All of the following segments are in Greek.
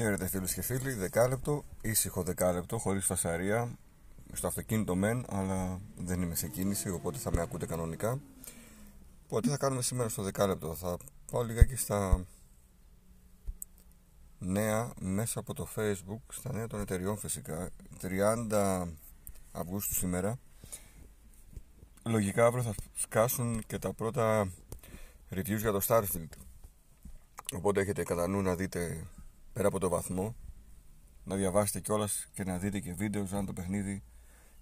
Χαίρετε φίλες και φίλοι, δεκάλεπτο, ήσυχο δεκάλεπτο, χωρίς φασαρία, στο αυτοκίνητο μεν, αλλά δεν είμαι σε κίνηση, οπότε θα με ακούτε κανονικά. Οπότε θα κάνουμε σήμερα στο δεκάλεπτο, θα πάω λιγάκι στα νέα μέσα από το facebook, στα νέα των εταιριών φυσικά, 30 Αυγούστου σήμερα. Λογικά αύριο θα σκάσουν και τα πρώτα reviews για το Starfield. Οπότε έχετε κατά νου να δείτε πέρα από το βαθμό να διαβάσετε κιόλας και να δείτε και βίντεο αν το παιχνίδι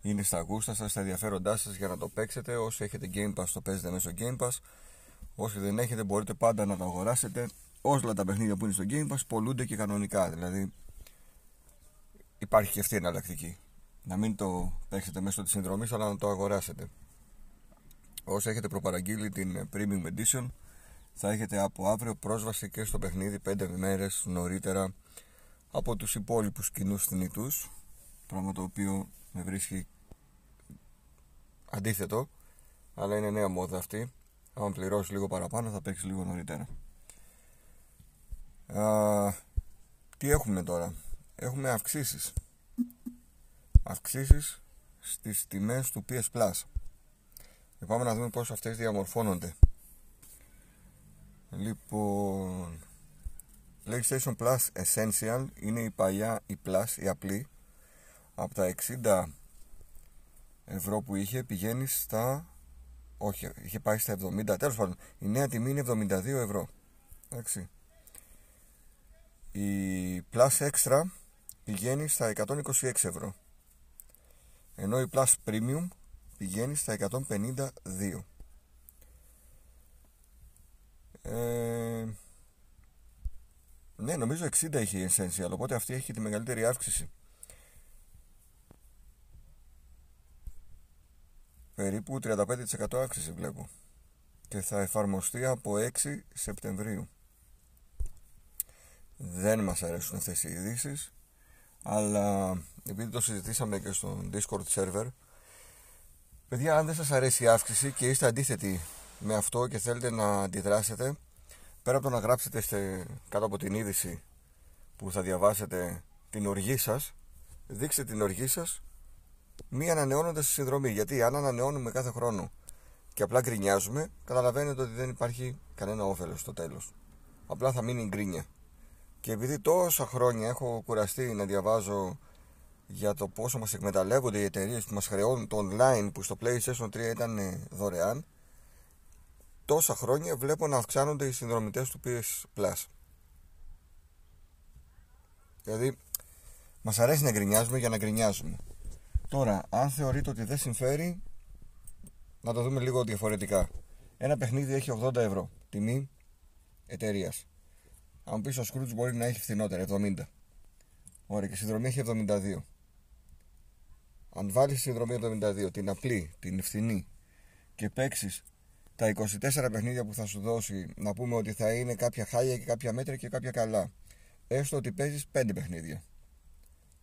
είναι στα γούστα σας, στα ενδιαφέροντά σας για να το παίξετε. Όσοι έχετε Game Pass το παίζετε μέσω Game Pass. Όσοι δεν έχετε μπορείτε πάντα να το αγοράσετε. Όλα τα παιχνίδια που είναι στο Game Pass πολλούνται και κανονικά. Δηλαδή υπάρχει και αυτή η εναλλακτική. Να μην το παίξετε μέσω της συνδρομής αλλά να το αγοράσετε. Όσοι έχετε προπαραγγείλει την Premium Edition θα έχετε από αύριο πρόσβαση και στο παιχνίδι 5 μέρες νωρίτερα από τους υπόλοιπους κοινούς θνητούς πράγμα το οποίο με βρίσκει αντίθετο αλλά είναι νέα μόδα αυτή. Αν πληρώσεις λίγο παραπάνω θα παίξεις λίγο νωρίτερα. Α, τι έχουμε τώρα; Έχουμε αυξήσεις. Αυξήσεις στις τιμές του PS Plus. Πάμε να δούμε πώς αυτές διαμορφώνονται Λοιπόν, PlayStation Plus Essential είναι η παλιά, η Plus, η απλή. Από τα 60 ευρώ που είχε πηγαίνει στα... Όχι, είχε πάει στα 70. Τέλος πάντων, η νέα τιμή είναι 72 ευρώ. Εντάξει. Η Plus Extra πηγαίνει στα 126 ευρώ. Ενώ η Plus Premium πηγαίνει στα 152. Ε, ναι, νομίζω 60 είχε η Essential, οπότε αυτή έχει τη μεγαλύτερη αύξηση. Περίπου 35% αύξηση βλέπω. Και θα εφαρμοστεί από 6 Σεπτεμβρίου. Δεν μας αρέσουν αυτές οι ειδήσεις, αλλά επειδή το συζητήσαμε και στο Discord server, παιδιά αν δεν σας αρέσει η αύξηση και είστε αντίθετοι με αυτό και θέλετε να αντιδράσετε πέρα από το να γράψετε κάτω από την είδηση που θα διαβάσετε την οργή σας δείξτε την οργή σας μη ανανεώνοντας τη συνδρομή. Γιατί αν ανανεώνουμε κάθε χρόνο και απλά γκρινιάζουμε καταλαβαίνετε ότι δεν υπάρχει κανένα όφελος στο τέλος. Απλά θα μείνει γκρίνια. Και επειδή τόσα χρόνια έχω κουραστεί να διαβάζω για το πόσο μας εκμεταλλεύονται οι εταιρείες που μας χρεώνουν το online που στο PlayStation 3 ήταν δωρεάν τόσα χρόνια βλέπω να αυξάνονται οι συνδρομητές του PS Plus. Δηλαδή, μας αρέσει να γκρινιάζουμε για να γκρινιάζουμε. Τώρα, αν θεωρείτε ότι δεν συμφέρει, να το δούμε λίγο διαφορετικά. Ένα παιχνίδι έχει 80 ευρώ, τιμή εταιρείας. Αν πεις ο Scrooge μπορεί να έχει φθηνότερα, 70. Ωραία, και συνδρομή έχει 72. Αν βάλεις συνδρομή 72, την απλή, την φθηνή και παίξεις τα 24 παιχνίδια που θα σου δώσει να πούμε ότι θα είναι κάποια χάλια και κάποια μέτρα και κάποια καλά. Έστω ότι παίζεις 5 παιχνίδια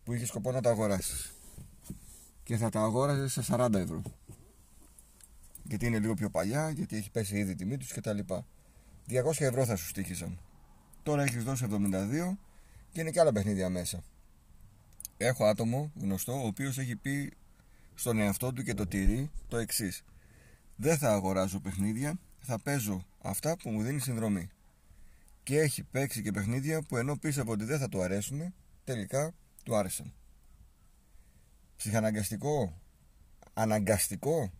που είχες σκοπό να τα αγοράσεις. Και θα τα αγόραζες σε 40 ευρώ. Γιατί είναι λίγο πιο παλιά, γιατί έχει πέσει ήδη η τιμή τους κτλ. 200 ευρώ θα σου στήχησαν. Τώρα έχεις δώσει 72 και είναι και άλλα παιχνίδια μέσα. Έχω άτομο γνωστό, ο οποίος έχει πει στον εαυτό του και το τηρεί το εξής δεν θα αγοράζω παιχνίδια, θα παίζω αυτά που μου δίνει συνδρομή. Και έχει παίξει και παιχνίδια που ενώ πίστευε ότι δεν θα του αρέσουν, τελικά του άρεσαν. Ψυχαναγκαστικό, αναγκαστικό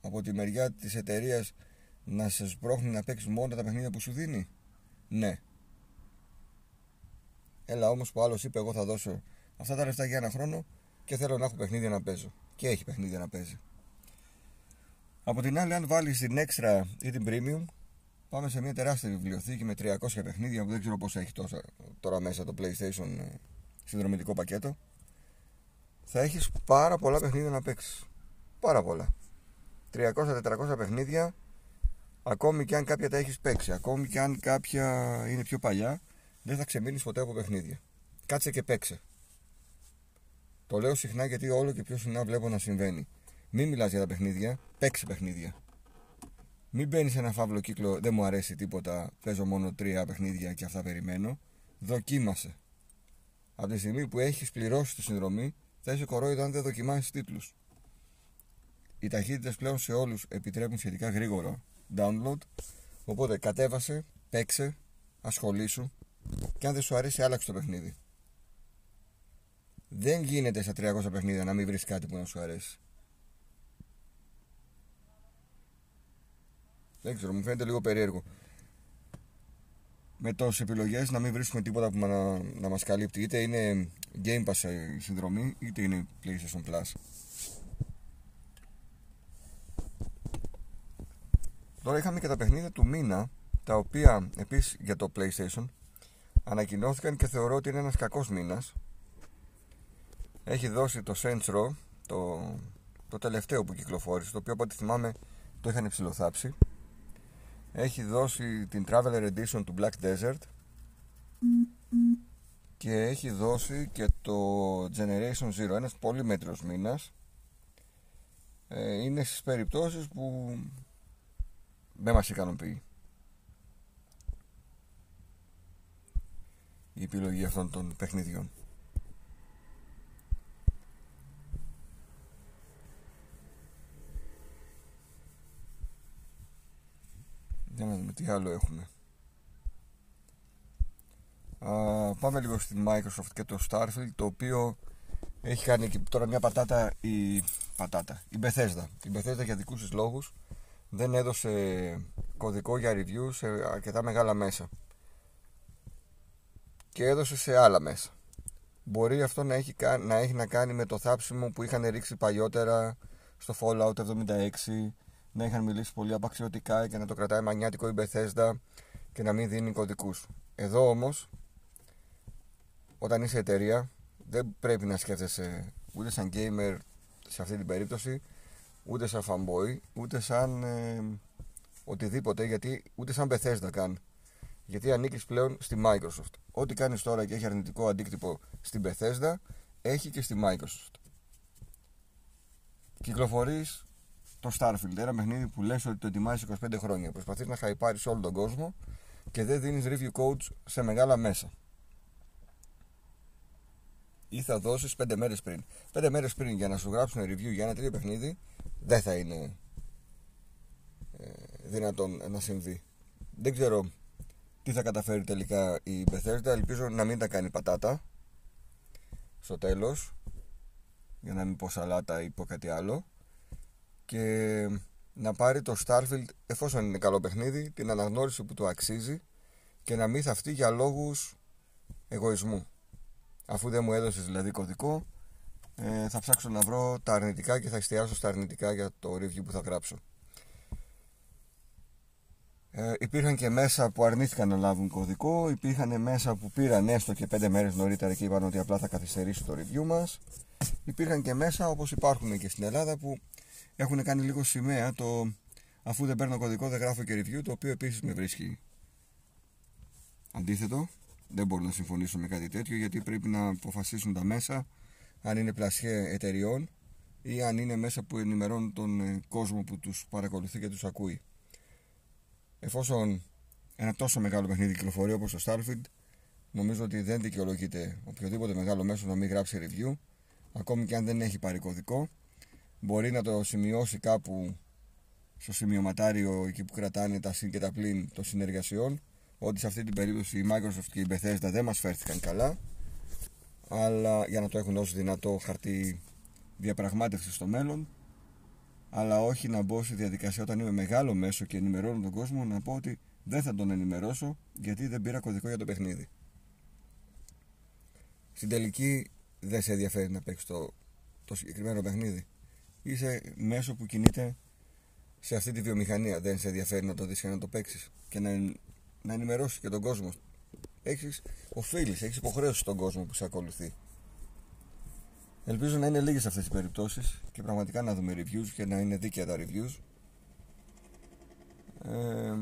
από τη μεριά της εταιρείας να σε σπρώχνει να παίξεις μόνο τα παιχνίδια που σου δίνει; Ναι. Έλα όμως που άλλος είπε εγώ θα δώσω αυτά τα λεφτά για ένα χρόνο και θέλω να έχω παιχνίδια να παίζω. Και έχει παιχνίδια να παίζει. Από την άλλη, αν βάλεις την extra ή την premium, πάμε σε μια τεράστια βιβλιοθήκη με 300 παιχνίδια που δεν ξέρω πώ έχει τόσα, τώρα μέσα το PlayStation ε, συνδρομητικό πακέτο. Θα έχεις πάρα πολλά παιχνίδια να παίξεις. Πάρα πολλά. 300-400 παιχνίδια, ακόμη και αν κάποια τα έχεις παίξει, ακόμη και αν κάποια είναι πιο παλιά, δεν θα ξεμείνεις ποτέ από παιχνίδια. Κάτσε και παίξε. Το λέω συχνά γιατί όλο και πιο συχνά βλέπω να συμβαίνει. Μην μιλάς για τα παιχνίδια, παίξει παιχνίδια. Μην μπαίνεις σε ένα φαύλο κύκλο, δεν μου αρέσει τίποτα, παίζω μόνο τρία παιχνίδια και αυτά περιμένω. Δοκίμασε. Από τη στιγμή που έχεις πληρώσει τη συνδρομή, θα είσαι κορόιδο αν δεν δοκιμάσεις τίτλους. Οι ταχύτητες πλέον σε όλους επιτρέπουν σχετικά γρήγορο download. Οπότε κατέβασε, παίξε, ασχολήσου και αν δεν σου αρέσει, άλλαξε το παιχνίδι. Δεν γίνεται στα 300 παιχνίδια να μην βρεις κάτι που να σου αρέσει. Δεν ξέρω, μου φαίνεται λίγο περίεργο. Με τόσες επιλογές να μην βρίσκουμε τίποτα που να, να μας καλύπτει. Είτε είναι Game Pass η συνδρομή, είτε είναι PlayStation Plus. Τώρα είχαμε και τα παιχνίδια του μήνα, τα οποία επίσης για το PlayStation ανακοινώθηκαν και θεωρώ ότι είναι ένας κακός μήνας. Έχει δώσει το Saints Row, το, το τελευταίο που κυκλοφόρησε, το οποίο από ό,τι θυμάμαι το είχαν ψηλοθάψει έχει δώσει την Traveler Edition του Black Desert και έχει δώσει και το Generation Zero ένας πολύ μέτρος μήνας. Ε, είναι στις περιπτώσεις που δεν μας ικανοποιεί η επιλογή αυτών των παιχνιδιών Για να δούμε τι άλλο έχουμε. Α, πάμε λίγο στην Microsoft και το Starfield το οποίο έχει κάνει και τώρα μια πατάτα η πατάτα, η Bethesda. Η Bethesda για δικούς της λόγους δεν έδωσε κωδικό για review σε αρκετά μεγάλα μέσα και έδωσε σε άλλα μέσα. Μπορεί αυτό να έχει, να έχει να κάνει με το θάψιμο που είχαν ρίξει παλιότερα στο Fallout 76 να είχαν μιλήσει πολύ απαξιωτικά και να το κρατάει μανιάτικο η Bethesda και να μην δίνει κωδικούς. Εδώ όμως, όταν είσαι εταιρεία, δεν πρέπει να σκέφτεσαι ούτε σαν gamer σε αυτή την περίπτωση, ούτε σαν fanboy, ούτε σαν ε, οτιδήποτε, γιατί ούτε σαν Bethesda καν. Γιατί ανήκεις πλέον στη Microsoft. Ό,τι κάνεις τώρα και έχει αρνητικό αντίκτυπο στην Bethesda, έχει και στη Microsoft. Κυκλοφορείς το Starfield. Ένα παιχνίδι που λες ότι το ετοιμάζεις 25 χρόνια. Προσπαθείς να χαϊπάρεις όλο τον κόσμο και δεν δίνεις review codes σε μεγάλα μέσα. Ή θα δώσεις 5 μέρες πριν. 5 μέρες πριν για να σου γράψουν review για ένα τέτοιο παιχνίδι δεν θα είναι ε, δυνατόν να συμβεί. Δεν ξέρω τι θα καταφέρει τελικά η Bethesda. Ελπίζω να μην τα κάνει πατάτα στο τέλος για να μην πω σαλάτα ή πω κάτι άλλο και να πάρει το Starfield εφόσον είναι καλό παιχνίδι την αναγνώριση που του αξίζει και να μην θαυτεί για λόγους εγωισμού. Αφού δεν μου έδωσες δηλαδή κωδικό ε, θα ψάξω να βρω τα αρνητικά και θα εστιάσω στα αρνητικά για το review που θα γράψω. Ε, υπήρχαν και μέσα που αρνήθηκαν να λάβουν κωδικό υπήρχαν μέσα που πήραν έστω και 5 μέρες νωρίτερα και είπαν ότι απλά θα καθυστερήσει το review μας. Υπήρχαν και μέσα όπως υπάρχουν και στην Ελλάδα που έχουν κάνει λίγο σημαία το αφού δεν παίρνω κωδικό δεν γράφω και review το οποίο επίσης με βρίσκει. Αντίθετο δεν μπορώ να συμφωνήσω με κάτι τέτοιο γιατί πρέπει να αποφασίσουν τα μέσα αν είναι πλασιέ εταιριών ή αν είναι μέσα που ενημερώνουν τον ε, κόσμο που τους παρακολουθεί και τους ακούει. Εφόσον ένα τόσο μεγάλο παιχνίδι κυκλοφορεί όπως το Starfield νομίζω ότι δεν δικαιολογείται οποιοδήποτε μεγάλο μέσο να μην γράψει review ακόμη και αν δεν έχει πάρει κωδικό μπορεί να το σημειώσει κάπου στο σημειωματάριο εκεί που κρατάνε τα συν και τα πλήν των συνεργασιών ότι σε αυτή την περίπτωση η Microsoft και η Bethesda δεν μας φέρθηκαν καλά αλλά για να το έχουν ως δυνατό χαρτί διαπραγμάτευσης στο μέλλον αλλά όχι να μπω σε διαδικασία όταν είμαι μεγάλο μέσο και ενημερώνω τον κόσμο να πω ότι δεν θα τον ενημερώσω γιατί δεν πήρα κωδικό για το παιχνίδι. Στην τελική δεν σε ενδιαφέρει να παίξεις το, το συγκεκριμένο παιχνίδι είσαι μέσο που κινείται σε αυτή τη βιομηχανία. Δεν σε ενδιαφέρει να το δεις και να το παίξεις και να, να ενημερώσεις και τον κόσμο. Έχεις οφείλεις, έχεις υποχρέωση στον κόσμο που σε ακολουθεί. Ελπίζω να είναι λίγες αυτές οι περιπτώσεις και πραγματικά να δούμε reviews και να είναι δίκαια τα reviews. Ε,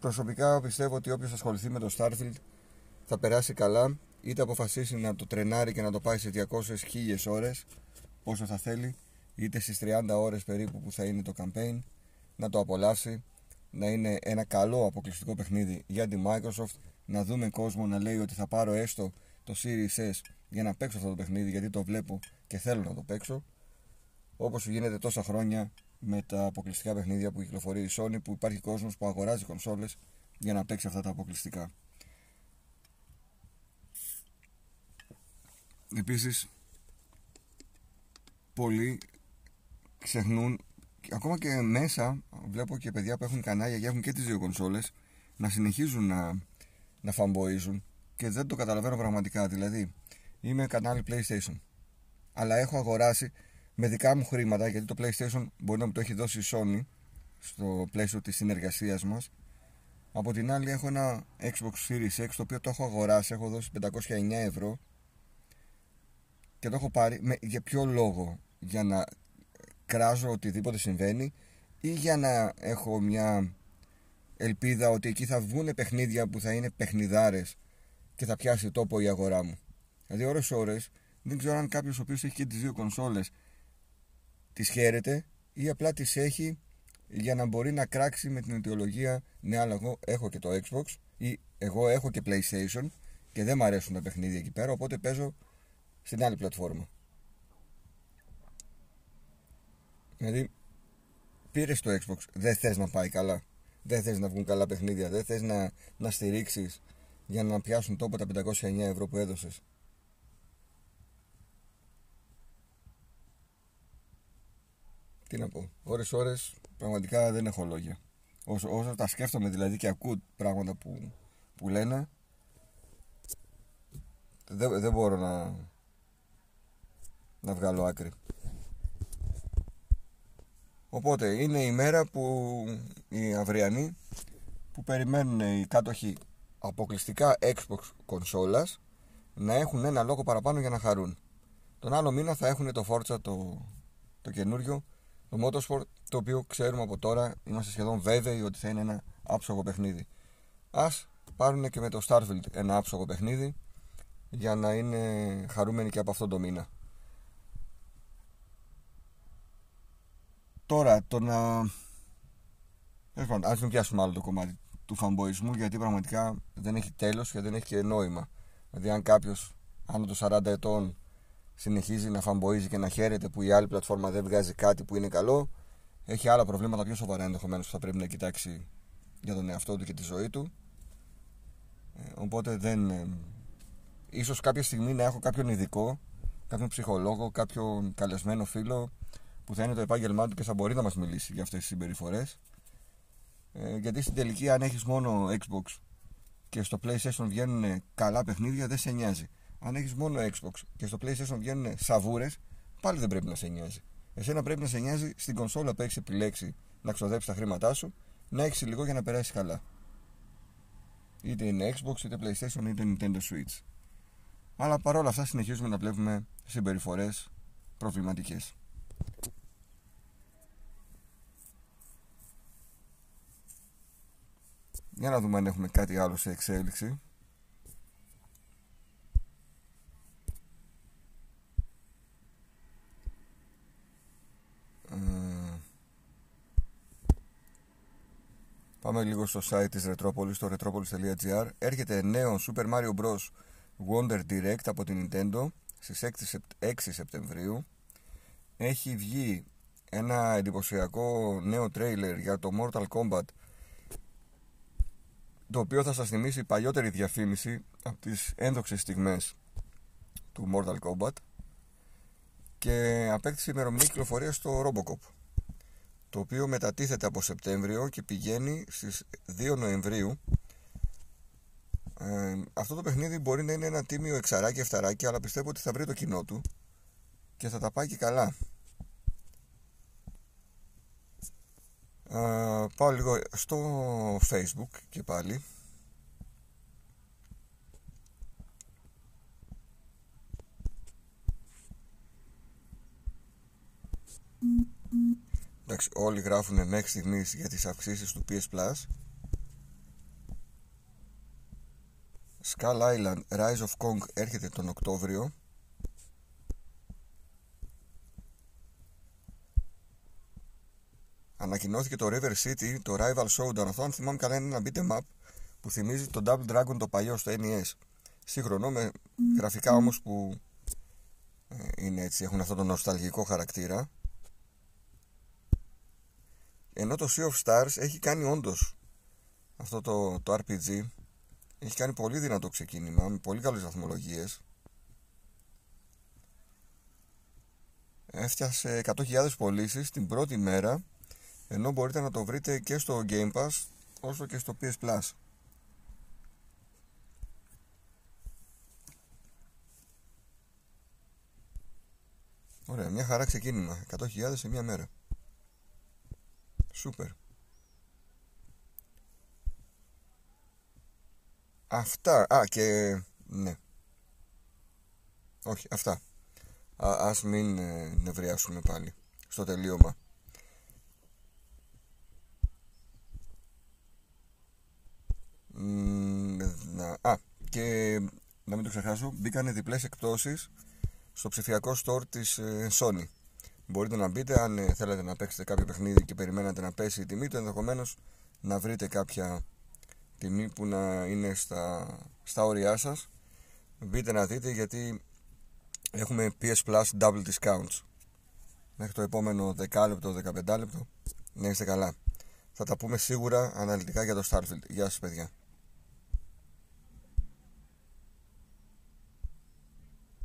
προσωπικά πιστεύω ότι όποιος ασχοληθεί με το Starfield θα περάσει καλά είτε αποφασίσει να το τρενάρει και να το πάει σε 200 χίλιες ώρες όσο θα θέλει είτε στις 30 ώρες περίπου που θα είναι το campaign να το απολαύσει να είναι ένα καλό αποκλειστικό παιχνίδι για τη Microsoft να δούμε κόσμο να λέει ότι θα πάρω έστω το Series S για να παίξω αυτό το παιχνίδι γιατί το βλέπω και θέλω να το παίξω. Όπως γίνεται τόσα χρόνια με τα αποκλειστικά παιχνίδια που κυκλοφορεί η Sony που υπάρχει κόσμος που αγοράζει κονσόλες για να παίξει αυτά τα αποκλειστικά. Επίσης πολλοί ξεχνούν ακόμα και μέσα βλέπω και παιδιά που έχουν κανάλια και έχουν και τις δύο κονσόλες να συνεχίζουν να, να φαμποίζουν και δεν το καταλαβαίνω πραγματικά. Δηλαδή είμαι κανάλι PlayStation αλλά έχω αγοράσει με δικά μου χρήματα γιατί το PlayStation μπορεί να μου το έχει δώσει η Sony στο πλαίσιο της συνεργασίας μας. Από την άλλη έχω ένα Xbox Series X το οποίο το έχω αγοράσει έχω δώσει 509 ευρώ και το έχω πάρει με, για ποιο λόγο; Για να κράζω οτιδήποτε συμβαίνει ή για να έχω μια ελπίδα ότι εκεί θα βγουν παιχνίδια που θα είναι παιχνιδάρες και θα πιάσει τόπο η αγορά μου. Δηλαδή ώρες ώρες δεν ξέρω αν κάποιος ο οποίος έχει και τις δύο κονσόλες τις χαίρεται ή απλά τις έχει για να μπορεί να κράξει με την αιτιολογία ναι αλλά εγώ έχω και το Xbox ή εγώ έχω και PlayStation και δεν μου αρέσουν τα παιχνίδια εκεί πέρα οπότε παίζω στην άλλη πλατφόρμα. Δηλαδή, πήρες το Xbox, δεν θες να πάει καλά. Δεν θες να βγουν καλά παιχνίδια. Δεν θες να, να στηρίξεις για να πιάσουν τόπο τα 509 ευρώ που έδωσες. Τι να πω. Ώρες ώρες πραγματικά δεν έχω λόγια. Όσο, όσο τα σκέφτομαι δηλαδή και ακούω πράγματα που, που λένε δεν, δεν μπορώ να, να βγάλω άκρη. Οπότε είναι η μέρα που οι αυριανοί που περιμένουν οι κάτοχοι αποκλειστικά Xbox κονσόλας να έχουν ένα λόγο παραπάνω για να χαρούν. Τον άλλο μήνα θα έχουν το Forza το, το καινούριο, το Motorsport, το οποίο ξέρουμε από τώρα, είμαστε σχεδόν βέβαιοι ότι θα είναι ένα άψογο παιχνίδι. Ας πάρουν και με το Starfield ένα άψογο παιχνίδι για να είναι χαρούμενοι και από αυτό το μήνα. Τώρα, το να. Α μην πιάσουμε άλλο το κομμάτι του φαμποϊσμού γιατί πραγματικά δεν έχει τέλος και δεν έχει και νόημα. Δηλαδή, αν κάποιος άνω των 40 ετών συνεχίζει να φαμποίζει και να χαίρεται που η άλλη πλατφόρμα δεν βγάζει κάτι που είναι καλό, έχει άλλα προβλήματα πιο σοβαρά ενδεχομένως που θα πρέπει να κοιτάξει για τον εαυτό του και τη ζωή του. Ε, οπότε δεν. Ε, ίσως κάποια στιγμή να έχω κάποιον ειδικό, κάποιον ψυχολόγο, κάποιον καλεσμένο φίλο που θα είναι το επάγγελμά του και θα μπορεί να μας μιλήσει για αυτές τις συμπεριφορές. Ε, γιατί στην τελική αν έχεις μόνο Xbox και στο PlayStation βγαίνουν καλά παιχνίδια δεν σε νοιάζει. Αν έχεις μόνο Xbox και στο PlayStation βγαίνουν σαβούρες πάλι δεν πρέπει να σε νοιάζει. Εσένα πρέπει να σε νοιάζει στην κονσόλα που έχεις επιλέξει να ξοδέψεις τα χρήματά σου να έχεις λίγο για να περάσεις καλά. Είτε είναι Xbox είτε PlayStation είτε Nintendo Switch. Αλλά παρόλα αυτά συνεχίζουμε να βλέπουμε συμπεριφορές προβληματικές Για να δούμε αν έχουμε κάτι άλλο σε εξέλιξη. Ε, πάμε λίγο στο site της Retropolis, στο retropolis.gr Έρχεται νέο Super Mario Bros. Wonder Direct από την Nintendo στις 6 Σεπτεμβρίου έχει βγει ένα εντυπωσιακό νέο τρέιλερ για το Mortal Kombat το οποίο θα σας θυμίσει η παλιότερη διαφήμιση από τις ένδοξες στιγμές του Mortal Kombat και απέκτησε ημερομηνία κυκλοφορία στο Robocop το οποίο μετατίθεται από Σεπτέμβριο και πηγαίνει στις 2 Νοεμβρίου. Ε, αυτό το παιχνίδι μπορεί να είναι ένα τίμιο εξαράκι, εφταράκι αλλά πιστεύω ότι θα βρει το κοινό του και θα τα πάει και καλά πάω λίγο στο facebook και πάλι. Εντάξει, όλοι γράφουν μέχρι στιγμής για τις αυξήσεις του PS Plus. Skull Island Rise of Kong έρχεται τον Οκτώβριο ανακοινώθηκε το River City, το Rival Showdown. Αυτό, αν θυμάμαι καλά, είναι ένα beat'em up που θυμίζει το Double Dragon το παλιό στο NES. Σύγχρονο, με γραφικά όμως που ε, είναι έτσι, έχουν αυτό το νοσταλγικό χαρακτήρα. Ενώ το Sea of Stars έχει κάνει όντως αυτό το, το RPG έχει κάνει πολύ δυνατό ξεκίνημα με πολύ καλές βαθμολογίες έφτιασε 100.000 πωλήσεις την πρώτη μέρα ενώ μπορείτε να το βρείτε και στο Game Pass όσο και στο PS Plus Ωραία, μια χαρά ξεκίνημα 100.000 σε μια μέρα Σούπερ Αυτά. Α, και. Ναι. Όχι, αυτά. Α, ας μην ε, νευριάσουμε πάλι στο τελείωμα. Α, και να μην το ξεχάσω, μπήκανε διπλές εκπτώσεις στο ψηφιακό store της ε, Sony. Μπορείτε να μπείτε αν ε, θέλετε να παίξετε κάποιο παιχνίδι και περιμένατε να πέσει η τιμή του, ενδεχομένως να βρείτε κάποια τιμή που να είναι στα, στα όρια σας. Μπείτε να δείτε γιατί έχουμε PS Plus double discounts. Μέχρι το επόμενο 10 λεπτό, 15 λεπτό να είστε καλά. Θα τα πούμε σίγουρα αναλυτικά για το Starfield. Γεια σας παιδιά